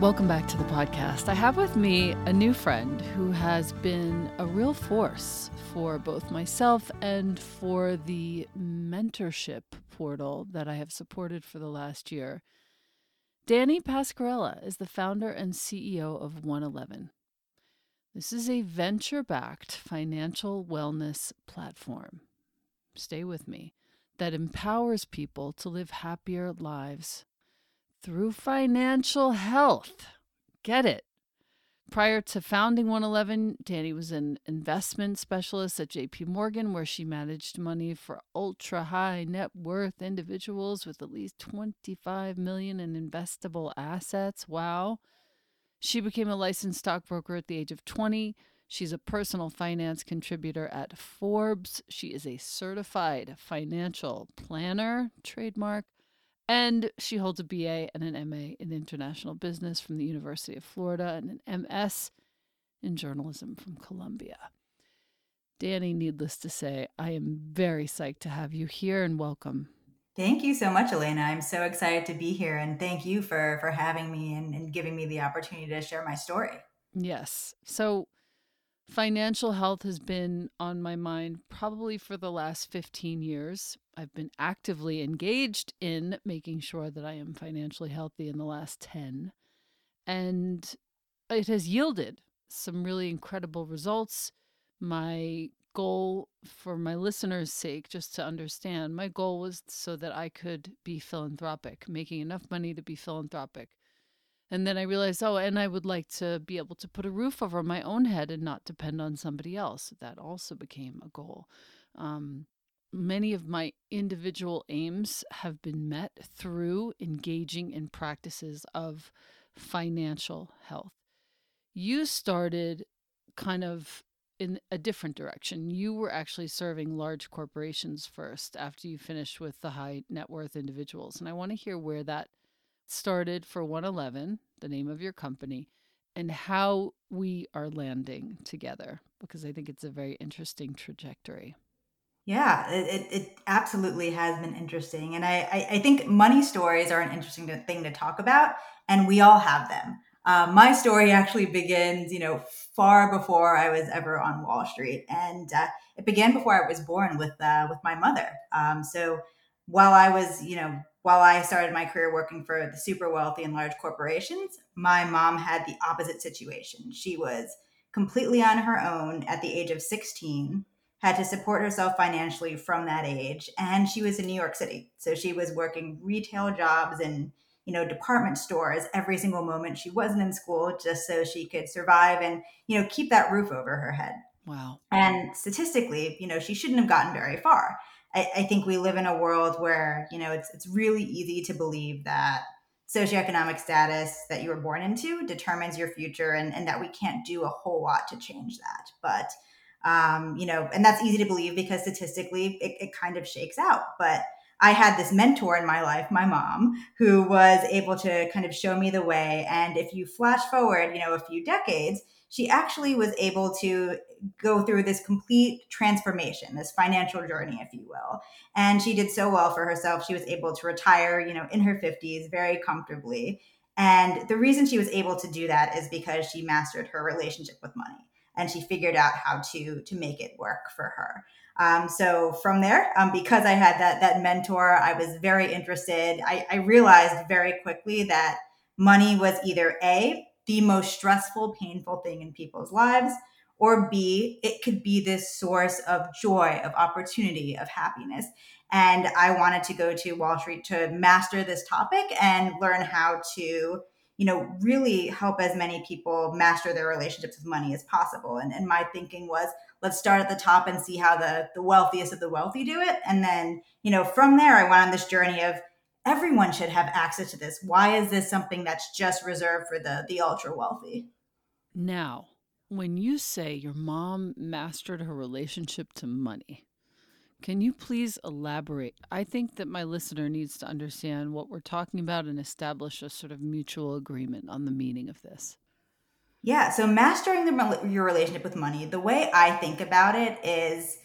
Welcome back to the podcast. I have with me a new friend who has been a real force for both myself and for the mentorship portal that I have supported for the last year. Dani Pascarella is the founder and CEO of 111. This is a venture backed financial wellness platform. Stay with me that empowers people to live happier lives through financial health. Get it? Prior to founding 111, Dani was an investment specialist at JP Morgan, where she managed money for ultra high net worth individuals with at least 25 million in investable assets. Wow. She became a licensed stockbroker at the age of 20. She's a personal finance contributor at Forbes. She is a certified financial planner, trademark, and she holds a BA and an MA in international business from the University of Florida and an MS in journalism from Columbia. Dani, needless to say, I am very psyched to have you here and welcome. Thank you so much, Elena. I'm so excited to be here and thank you for for having me and, and giving me the opportunity to share my story. Yes. So Financial health has been on my mind probably for the last 15 years. I've been actively engaged in making sure that I am financially healthy in the last 10. And it has yielded some really incredible results. My goal, for my listeners' sake, just to understand, my goal was so that I could be philanthropic, making enough money to be philanthropic. And then I realized, oh, and I would like to be able to put a roof over my own head and not depend on somebody else. That also became a goal. Um, many of my individual aims have been met through engaging in practices of financial health. You started kind of in a different direction. You were actually serving large corporations first after you finished with the high net worth individuals. And I want to hear where that started for 111, the name of your company, and how we are landing together, because I think it's a very interesting trajectory. Yeah, it, it absolutely has been interesting. And I, I, I think money stories are an interesting thing to talk about, and we all have them. Uh, my story actually begins, you know, far before I was ever on Wall Street, and uh, it began before I was born with uh, with my mother. Um, so while I was, you know, while I started my career working for the super wealthy and large corporations, my mom had the opposite situation. She was completely on her own at the age of 16, had to support herself financially from that age, and she was in New York City. So she was working retail jobs and you know department stores every single moment she wasn't in school just so she could survive and you know keep that roof over her head. Wow. And statistically, you know, she shouldn't have gotten very far. I, I think we live in a world where you know it's it's really easy to believe that socioeconomic status that you were born into determines your future and, and that we can't do a whole lot to change that. But um, you know and that's easy to believe because statistically it, it kind of shakes out. But i had this mentor in my life my mom who was able to kind of show me the way. And if you flash forward you know a few decades she actually was able to go through this complete transformation, this financial journey, if you will. And she did so well for herself. She was able to retire, you know, in her 50s very comfortably. And the reason she was able to do that is because she mastered her relationship with money and she figured out how to to make it work for her. Um, so from there, um, because I had that that mentor, I was very interested. I, I realized very quickly that money was either a the most stressful, painful thing in people's lives. Or B, it could be this source of joy, of opportunity, of happiness. And I wanted to go to Wall Street to master this topic and learn how to, you know, really help as many people master their relationships with money as possible. And, and my thinking was, let's start at the top and see how the, the wealthiest of the wealthy do it. And then, you know, from there, I went on this journey of everyone should have access to this. Why is this something that's just reserved for the the ultra wealthy? Now, when you say your mom mastered her relationship to money, can you please elaborate? I think that my listener needs to understand what we're talking about and establish a sort of mutual agreement on the meaning of this. Yeah, so mastering the, your relationship with money, the way I think about it is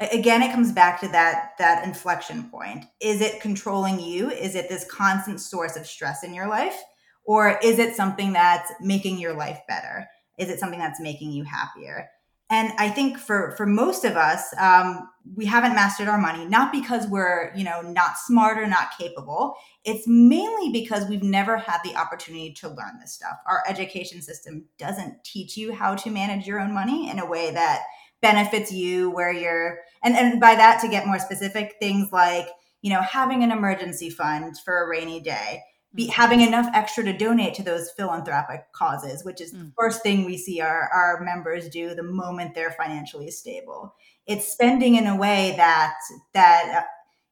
again it comes back to that that inflection point. Is it controlling you? Is it this constant source of stress in your life? Or is it something that's making your life better? Is it something that's making you happier? And I think for for most of us, um, we haven't mastered our money, not because we're you know not smart or not capable. It's mainly because we've never had the opportunity to learn this stuff. Our education system doesn't teach you how to manage your own money in a way that benefits you, where you're and and by that to get more specific, things like you know having an emergency fund for a rainy day be having enough extra to donate to those philanthropic causes, which is mm. the first thing we see our, our members do the moment they're financially stable. It's spending in a way that that uh,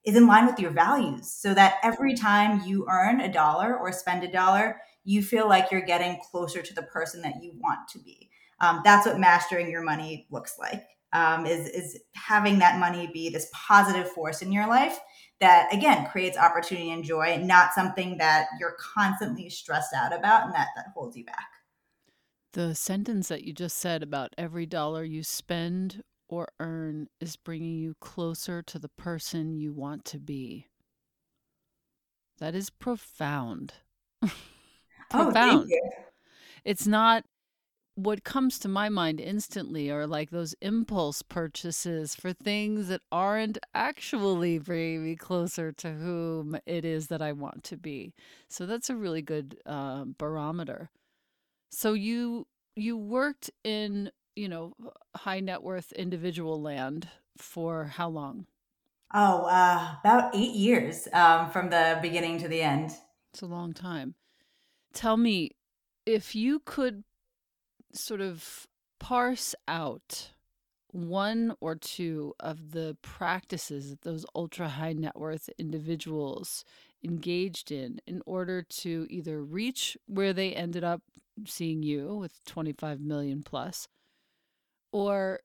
in line with your values, so that every time you earn a dollar or spend a dollar, you feel like you're getting closer to the person that you want to be. Um, that's what mastering your money looks like. Um, is is having that money be this positive force in your life that again creates opportunity and joy not something that you're constantly stressed out about and that that holds you back. The sentence that you just said about every dollar you spend or earn is bringing you closer to the person you want to be. That is profound. Profound. oh, it's not what comes to my mind instantly are like those impulse purchases for things that aren't actually bringing me closer to whom it is that I want to be. So that's a really good uh, barometer. So you you worked in you know high net worth individual land for how long? Oh, uh, about eight years um, from the beginning to the end. It's a long time. Tell me if you could sort of parse out one or two of the practices that those ultra high net worth individuals engaged in in order to either reach where they ended up seeing you with 25 million plus or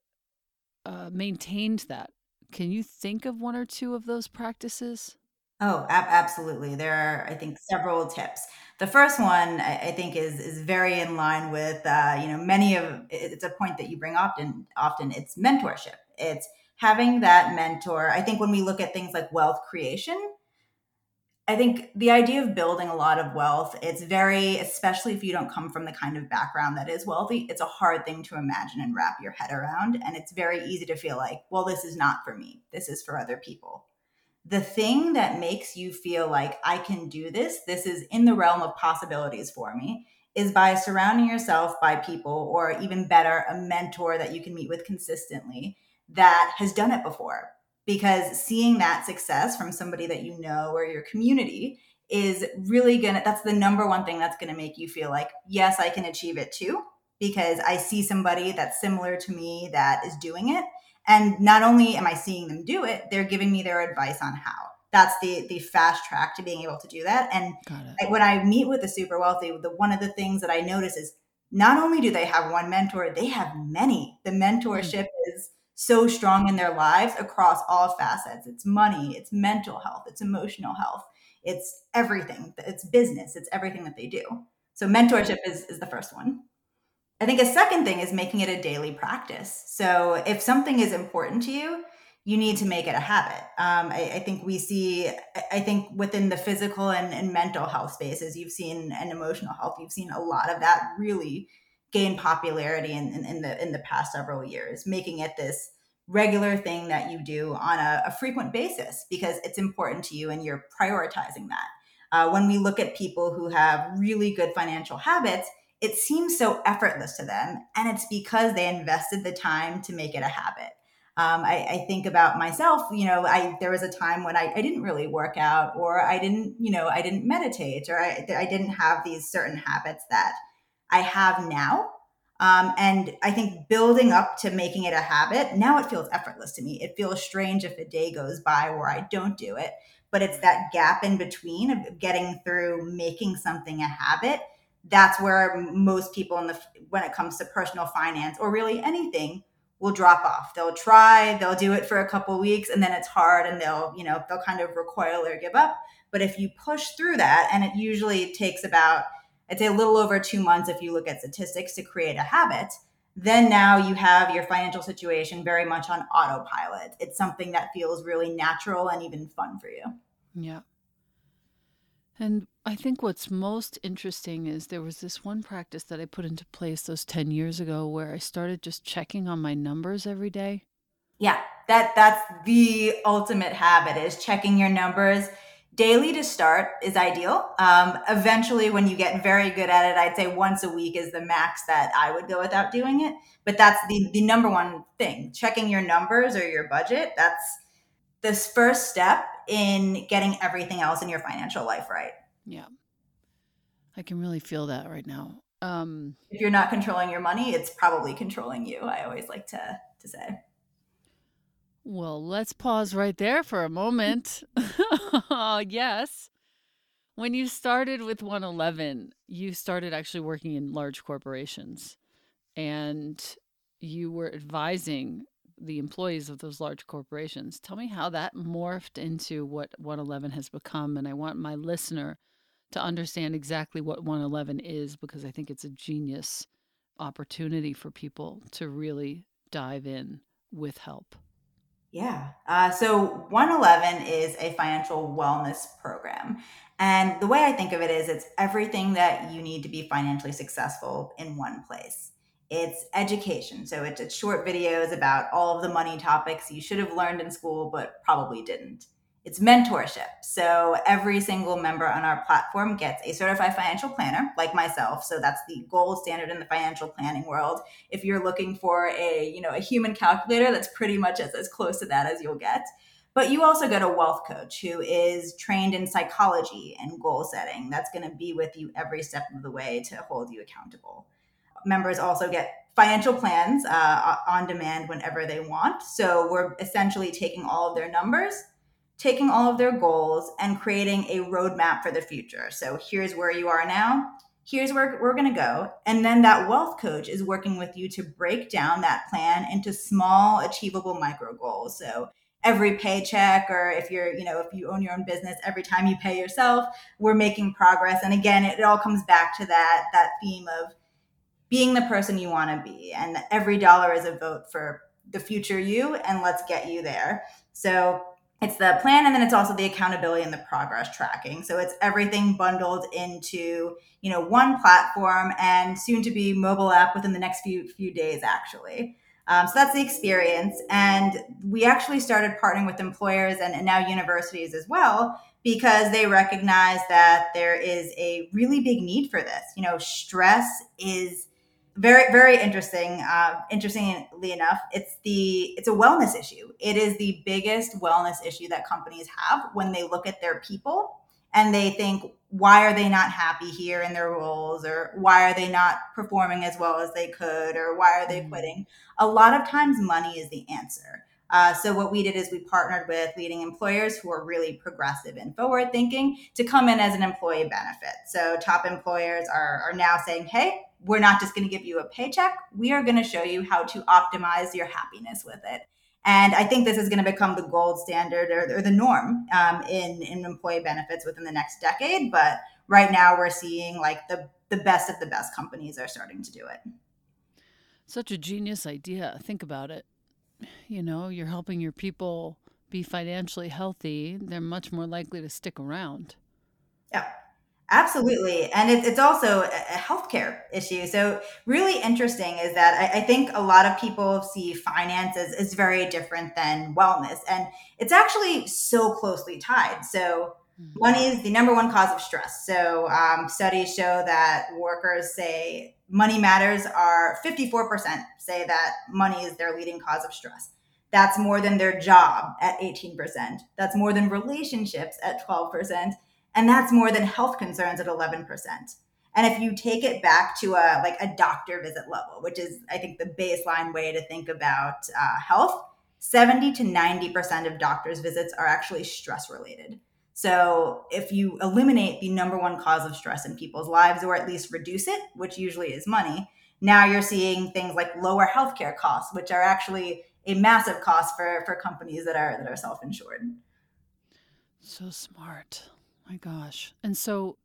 uh, maintained that. Can you think of one or two of those practices? Oh, ab- absolutely. There are, I think, several tips. The first one I, think is is very in line with uh, you know many of it's a point that you bring often. Often it's mentorship. It's having that mentor. I think when we look at things like wealth creation, I think the idea of building a lot of wealth, it's very, especially if you don't come from the kind of background that is wealthy, it's a hard thing to imagine and wrap your head around. And it's very easy to feel like, well, this is not for me. This is for other people the thing that makes you feel like I can do this, this is in the realm of possibilities for me, is by surrounding yourself by people, or even better, a mentor that you can meet with consistently that has done it before. Because seeing that success from somebody that you know or your community is really gonna, that's the number one thing that's gonna make you feel like, yes, I can achieve it too. Because I see somebody that's similar to me that is doing it and not only am I seeing them do it, they're giving me their advice on how. That's the the fast track to being able to do that. And when I meet with the super wealthy, the one of the things that I notice is not only do they have one mentor, they have many. The mentorship mm-hmm. is so strong in their lives across all facets. It's money, it's mental health, it's emotional health, it's everything. It's business, it's everything that they do. So mentorship is, is the first one. I think a second thing is making it a daily practice. So if something is important to you, you need to make it a habit. Um, I, I, think we see, I think within the physical and, and, mental health spaces, you've seen, and emotional health, you've seen a lot of that really gain popularity in, in, in the in the past several years, making it this regular thing that you do on a, a frequent basis because it's important to you and you're prioritizing that. Uh, when we look at people who have really good financial habits, it seems so effortless to them. And it's because they invested the time to make it a habit. Um, I, I, think about myself, you know, I, there was a time when I, I, didn't really work out or I didn't, you know, I didn't meditate or I, I didn't have these certain habits that I have now. Um, and I think building up to making it a habit, now it feels effortless to me. It feels strange if a day goes by where I don't do it, but it's that gap in between of getting through making something a habit that's where most people in the when it comes to personal finance or really anything will drop off. They'll try they'll do it for a couple weeks and then it's hard and they'll you know they'll kind of recoil or give up. But if you push through that and it usually takes about i'd say a little over two months if you look at statistics to create a habit then now you have your financial situation very much on autopilot. It's something that feels really natural and even fun for you. Yeah And I think what's most interesting is there was this one practice that I put into place those 10 years ago where I started just checking on my numbers every day. Yeah, that that's the ultimate habit is checking your numbers daily to start is ideal. Um, eventually, when you get very good at it, I'd say once a week is the max that I would go without doing it. But that's the the number one thing: checking your numbers or your budget. That's this first step in getting everything else in your financial life right. Yeah. I can really feel that right now. Um, if you're not controlling your money, it's probably controlling you. I always like to to say. Well, let's pause right there for a moment. yes. When you started with 111, you started actually working in large corporations and you were advising the employees of those large corporations. Tell me how that morphed into what 111 has become. And I want my listener to understand exactly what 111 is because I think it's a genius opportunity for people to really dive in with help. Yeah. Uh, so 111 is a financial wellness program. And the way I think of it is it's everything that you need to be financially successful in one place. It's education. So it's, it's short videos about all of the money topics you should have learned in school, but probably didn't. It's mentorship. So every single member on our platform gets a certified financial planner, like myself. So that's the gold standard in the financial planning world. If you're looking for a, you know, a human calculator, that's pretty much as, as close to that as you'll get. But you also get a wealth coach who is trained in psychology and goal setting. That's going to be with you every step of the way to hold you accountable members also get financial plans uh, on demand whenever they want. So we're essentially taking all of their numbers, taking all of their goals, and creating a roadmap for the future. So here's where you are now. Here's where we're going to go. And then that wealth coach is working with you to break down that plan into small, achievable micro goals. So every paycheck or if you're you know if you own your own business every time you pay yourself we're making progress and again it, it all comes back to that that theme of being the person you want to be. And every dollar is a vote for the future you, and let's get you there. So it's the plan, and then it's also the accountability and the progress tracking. So it's everything bundled into you know one platform and soon to be mobile app within the next few few days, actually. Um, so that's the experience. And we actually started partnering with employers and, and, now universities as well because they recognize that there is a really big need for this. You know, stress is very very interesting uh, interestingly enough it's the it's a wellness issue. It is the biggest wellness issue that companies have when they look at their people and they think why are they not happy here in their roles? Or why are they not performing as well as they could? Or why are they mm. quitting? A lot of times money is the answer. Uh, so what we did is we partnered with leading employers who are really progressive and forward thinking to come in as an employee benefit. So top employers are, are now saying, hey, we're not just going to give you a paycheck. We are going to show you how to optimize your happiness with it. And I think this is going to become the gold standard or, or the norm um, in, in employee benefits within the next decade. But right now, we're seeing like the, the best of the best companies are starting to do it. Such a genius idea. Think about it. You know, you're helping your people be financially healthy, they're much more likely to stick around. Yeah. Absolutely. And it, it's also a healthcare issue. So, really interesting is that I, I, think a lot of people see finance as, as very different than wellness. And it's actually so closely tied. So, mm-hmm. money is the number one cause of stress. So, um, studies show that workers say money matters are 54% say that money is their leading cause of stress. That's more than their job at 18%. That's more than relationships at 12% and that's more than health concerns at 11%. And if you take it back to a like a doctor visit level, which is I think the baseline way to think about uh, health, 70 to 90% of doctors' visits are actually stress related. So if you eliminate the number one cause of stress in people's lives, or at least reduce it, which usually is money, now you're seeing things like lower healthcare costs, which are actually a massive cost for, for companies that are that are self-insured. So smart. My gosh. And so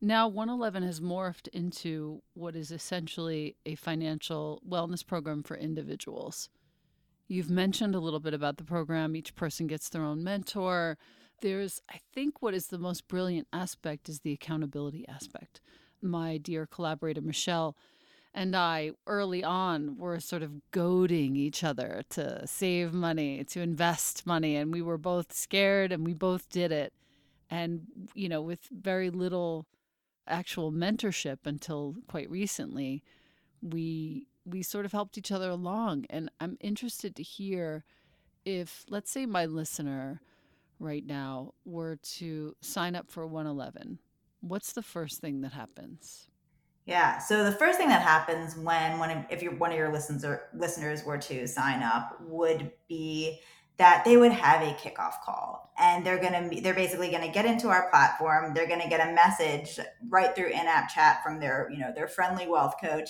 now 111 has morphed into what is essentially a financial wellness program for individuals. You've mentioned a little bit about the program. Each person gets their own mentor. There's, I think, what is the most brilliant aspect is the accountability aspect. My dear collaborator, Michelle, and I early on were sort of goading each other to save money, to invest money. And we were both scared and we both did it. And, you know, with very little actual mentorship until quite recently, we we sort of helped each other along. And I'm interested to hear if, let's say, my listener right now were to sign up for 111, what's the first thing that happens? Yeah. So the first thing that happens when one of, if you're one of your listeners or listeners were to sign up would be that they would have a kickoff call and they're going to they're basically going to get into our platform they're going to get a message right through in-app chat from their you know their friendly wealth coach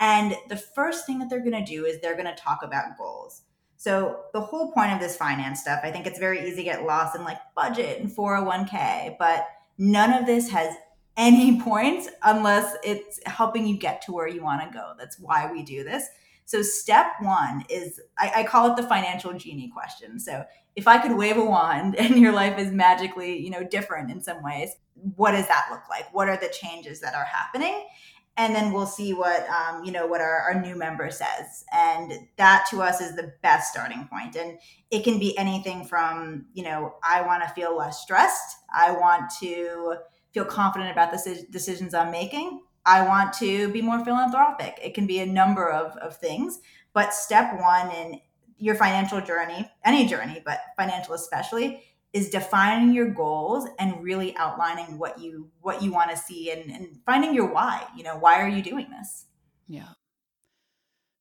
and the first thing that they're going to do is they're going to talk about goals. So the whole point of this finance stuff, I think it's very easy to get lost in like budget and 401k, but none of this has any points unless it's helping you get to where you want to go. That's why we do this. So step one is I, I, call it the financial genie question. So if I could wave a wand and your life is magically, you know, different in some ways, what does that look like? What are the changes that are happening? and then we'll see what um, you know what our, our new member says and that to us is the best starting point. and it can be anything from you know i want to feel less stressed i want to feel confident about the decisions i'm making i want to be more philanthropic. It can be a number of, of things but step one in your financial journey any journey but financial especially is defining your goals and really outlining what you what you want to see and, and finding your why you know why are you doing this? Yeah.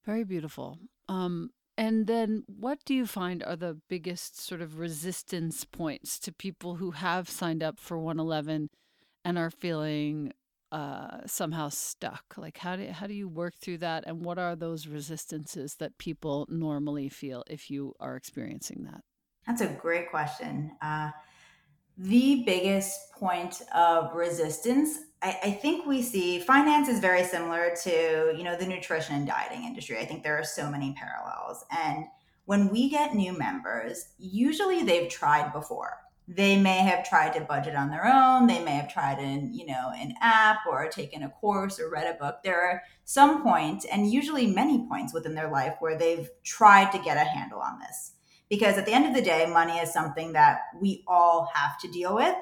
Very beautiful. Um and then what do you find are the biggest sort of resistance points to people who have signed up for 111 and are feeling uh, somehow stuck like how do how do you work through that and what are those resistances that people normally feel if you are experiencing that that's a great question. Uh, the biggest point of resistance, I, I, think we see finance is very similar to you know the nutrition and dieting industry. I think there are so many parallels, and when we get new members, usually they've tried before. They may have tried to budget on their own. They may have tried in you know an app or taken a course or read a book. There are some points, and usually many points within their life where they've tried to get a handle on this because at the end of the day, money is something that we all have to deal with,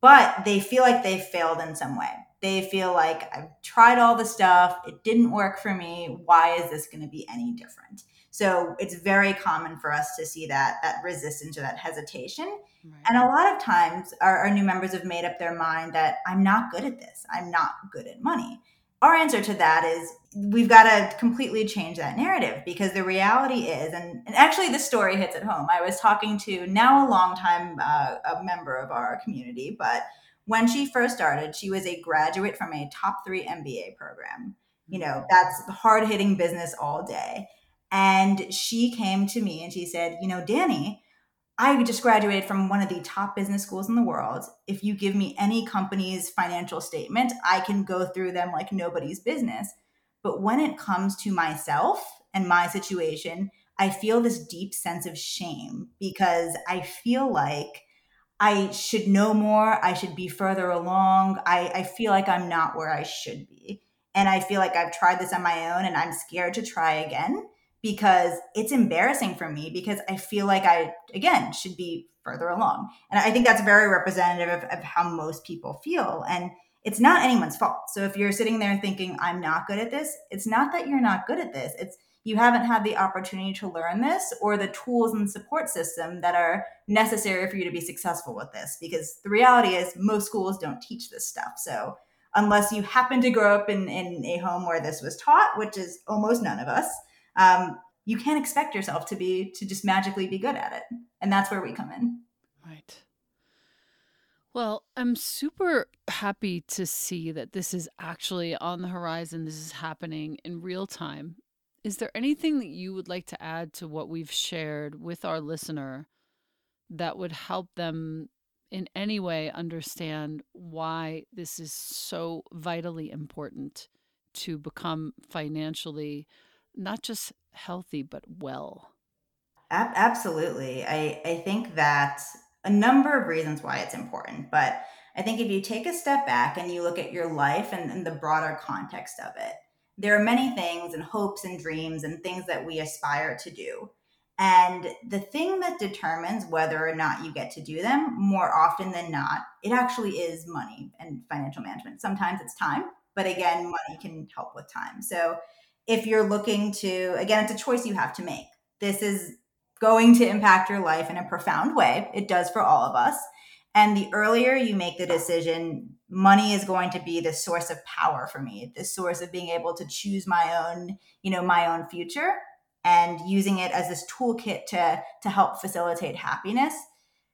but they feel like they failed in some way. They feel like I've tried all the stuff, it didn't work for me. Why is this going to be any different? So it's very common for us to see that that resistance or that hesitation. Right. And a lot of times our, our new members have made up their mind that I'm not good at this. I'm not good at money. Our answer to that is we've got to completely change that narrative because the reality is and, and actually this story hits at home. I was talking to now a long time uh, a member of our community but when she first started she was a graduate from a top three mba program. You know that's hard hitting business all day. And she came to me and she said you know dani I just graduated from one of the top business schools in the world. If you give me any company's financial statement, I can go through them like nobody's business. But when it comes to myself and my situation, I feel this deep sense of shame because I feel like I should know more. I should be further along. I, I feel like I'm not where I should be. And I feel like I've tried this on my own and I'm scared to try again because it's embarrassing for me because I feel like I, again, should be further along. And I think that's very representative of, of, how most people feel. And it's not anyone's fault. So if you're sitting there thinking, I'm not good at this, it's not that you're not good at this. It's you haven't had the opportunity to learn this or the tools and support system that are necessary for you to be successful with this. Because the reality is, most schools don't teach this stuff. So unless you happen to grow up in, in a home where this was taught, which is almost none of us, um, you can't expect yourself to be to just magically be good at it. And that's where we come in. Right. Well i'm super happy to see that this is actually on the horizon. This is happening in real time. Is there anything that you would like to add to what we've shared with our listener that would help them in any way understand why this is so vitally important to become financially not just healthy, but well. Absolutely. I, I think that a number of reasons why it's important. But I think if you take a step back and you look at your life and, and the broader context of it, there are many things and hopes and dreams and things that we aspire to do. And the thing that determines whether or not you get to do them more often than not, it actually is money and financial management. Sometimes it's time, but again, money can help with time. So if you're looking to, again, it's a choice you have to make. This is going to impact your life in a profound way. It does for all of us. And the earlier you make the decision, money is going to be the source of power for me, the source of being able to choose my own, you know, my own future and using it as this toolkit to to help facilitate happiness.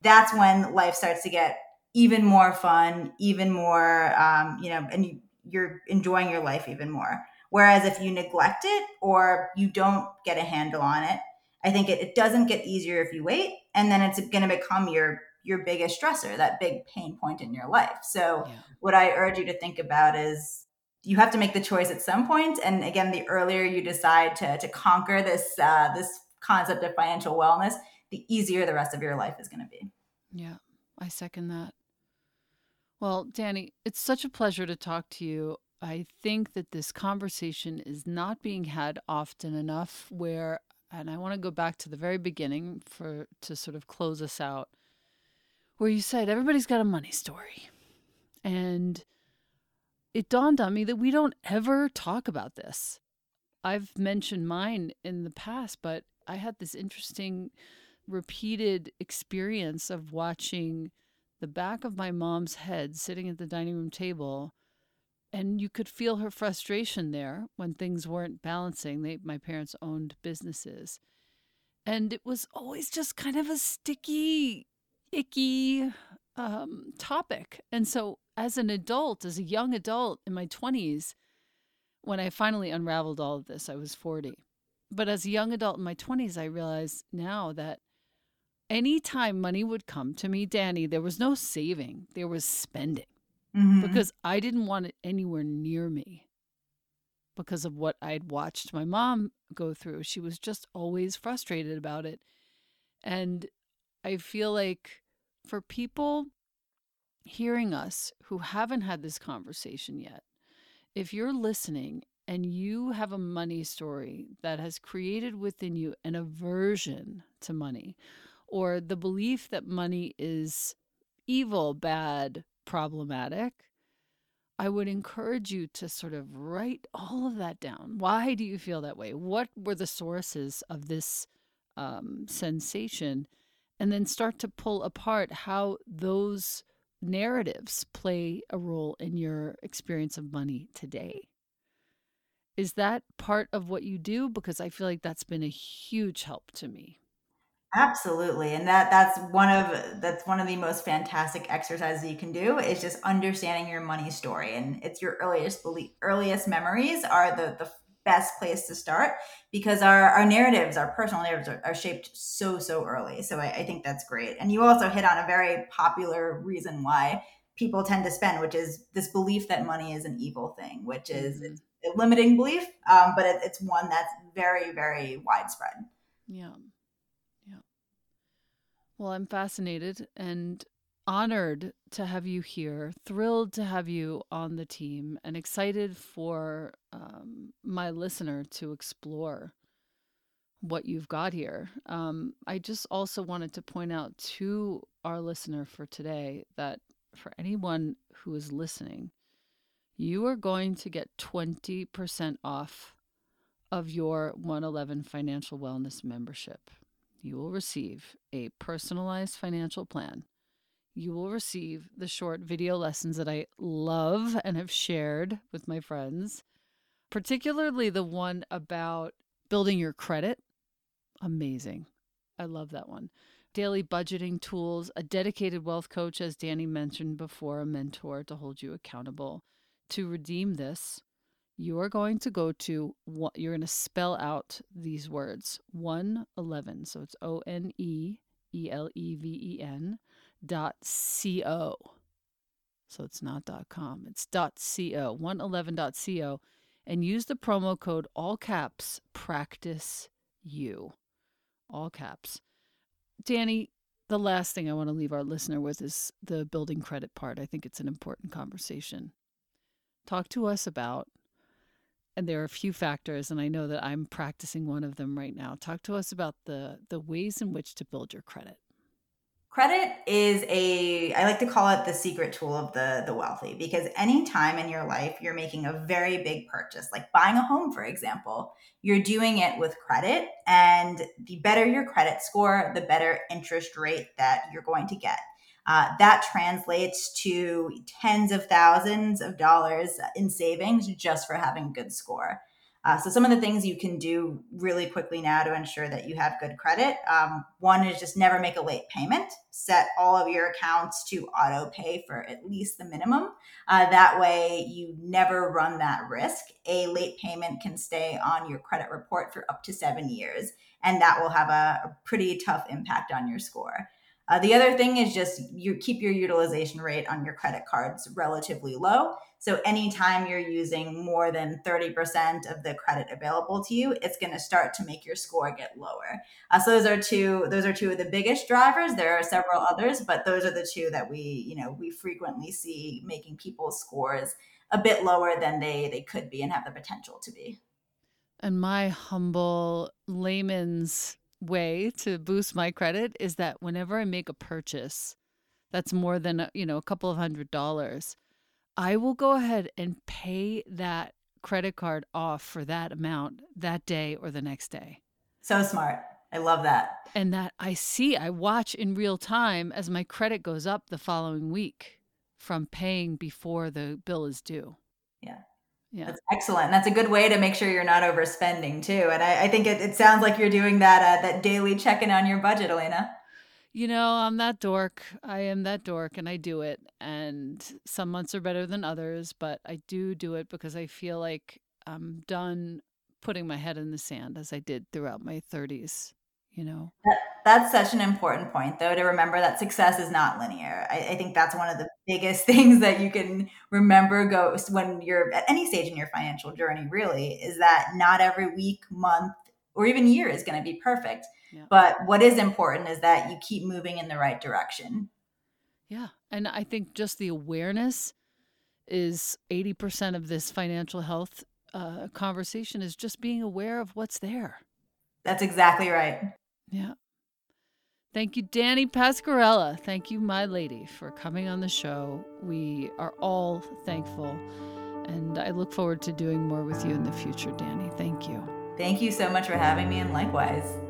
That's when life starts to get even more fun, even more, um, you know, and you're enjoying your life even more. Whereas if you neglect it or you don't get a handle on it, I think it, it doesn't get easier if you wait, and then it's going to become your your biggest stressor, that big pain point in your life. So, yeah. what I urge you to think about is you have to make the choice at some point, and again, the earlier you decide to to conquer this uh, this concept of financial wellness, the easier the rest of your life is going to be. Yeah, I second that. Well, Dani, it's such a pleasure to talk to you. I think that this conversation is not being had often enough where and I want to go back to the very beginning for to sort of close us out, where you said everybody's got a money story. And it dawned on me that we don't ever talk about this. I've mentioned mine in the past, but I had this interesting repeated experience of watching the back of my mom's head sitting at the dining room table and you could feel her frustration there when things weren't balancing. They, my parents owned businesses. And it was always just kind of a sticky, icky um, topic. And so, as an adult, as a young adult in my 20s, when I finally unraveled all of this, I was 40. But as a young adult in my 20s, I realized now that anytime money would come to me, Dani, there was no saving, there was spending mm-hmm. because I didn't want it anywhere near me because of what I'd watched my mom go through. She was just always frustrated about it. And I feel like for people hearing us who haven't had this conversation yet, if you're listening and you have a money story that has created within you an aversion to money or the belief that money is evil, bad, problematic, I would encourage you to sort of write all of that down. Why do you feel that way? What were the sources of this um, sensation? And then start to pull apart how those narratives play a role in your experience of money today. Is that part of what you do? Because I feel like that's been a huge help to me. Absolutely. And that that's one of that's one of the most fantastic exercises you can do is just understanding your money story and it's your earliest belief earliest memories are the the best place to start because our our narratives, our personal narratives are, are shaped so so early. So I, I think that's great. And you also hit on a very popular reason why people tend to spend, which is this belief that money is an evil thing, which is mm-hmm. a limiting belief, um, but it, it's one that's very very widespread. Yeah. Well, I'm fascinated and honored to have you here, thrilled to have you on the team, and excited for um, my listener to explore what you've got here. Um, I just also wanted to point out to our listener for today that for anyone who is listening, you are going to get 20% off of your 111 Financial Wellness membership you will receive a personalized financial plan. You will receive the short video lessons that I love and have shared with my friends, particularly the one about building your credit. Amazing. I love that one. Daily budgeting tools, a dedicated wealth coach, as Dani mentioned before, a mentor to hold you accountable. To redeem this, you are going to go to what you're going to spell out these words 111 so it's o n e e l e v e n dot c o so it's not dot com it's dot co 111 dot co and use the promo code all caps practice you all caps dani the last thing I want to leave our listener with is the building credit part. I think it's an important conversation. Talk to us about, and there are a few factors, and I know that I'm practicing one of them right now. Talk to us about the the ways in which to build your credit. Credit is a I like to call it the secret tool of the the wealthy because any time in your life you're making a very big purchase, like buying a home for example, you're doing it with credit and the better your credit score, the better interest rate that you're going to get. Uh, that translates to tens of thousands of dollars in savings just for having a good score. Uh, so some of the things you can do really quickly now to ensure that you have good credit. Um, one is just never make a late payment. Set all of your accounts to auto pay for at least the minimum. Uh, that way, you never run that risk. A late payment can stay on your credit report for up to seven years, and that will have a, a pretty tough impact on your score. Uh, the other thing is just you keep your utilization rate on your credit cards relatively low. So anytime you're using more than 30% of the credit available to you, it's going to start to make your score get lower. Uh, so those are two those are two of the biggest drivers. There are several others, but those are the two that we, you know, we frequently see making people's scores a bit lower than they they could be and have the potential to be. And my humble layman's way to boost my credit is that whenever I make a purchase that's more than, you know, a couple of hundred dollars, I will go ahead and pay that credit card off for that amount that day or the next day. So smart. I love that. And that I see, I watch in real time as my credit goes up the following week from paying before the bill is due. Yeah. Yeah. That's excellent. That's a good way to make sure you're not overspending too. And I, I think it, it, sounds like you're doing that uh, that daily check-in on your budget, Elena. You know, I'm that dork. I am that dork and I do it. And some months are better than others, but I do do it because I feel like I'm done putting my head in the sand as I did throughout my 30s you know? That, that's such an important point though to remember that success is not linear. I, I, think that's one of the biggest things that you can remember go when you're at any stage in your financial journey really is that not every week month or even year is going to be perfect. Yeah. but what is important is that you keep moving in the right direction. Yeah and i think just the awareness is 80% of this financial health uh, conversation is just being aware of what's there. That's exactly right. Yeah. Thank you, Dani Pascarella. Thank you, my lady, for coming on the show. We are all thankful. And I look forward to doing more with you in the future, Dani. Thank you. Thank you so much for having me, and likewise.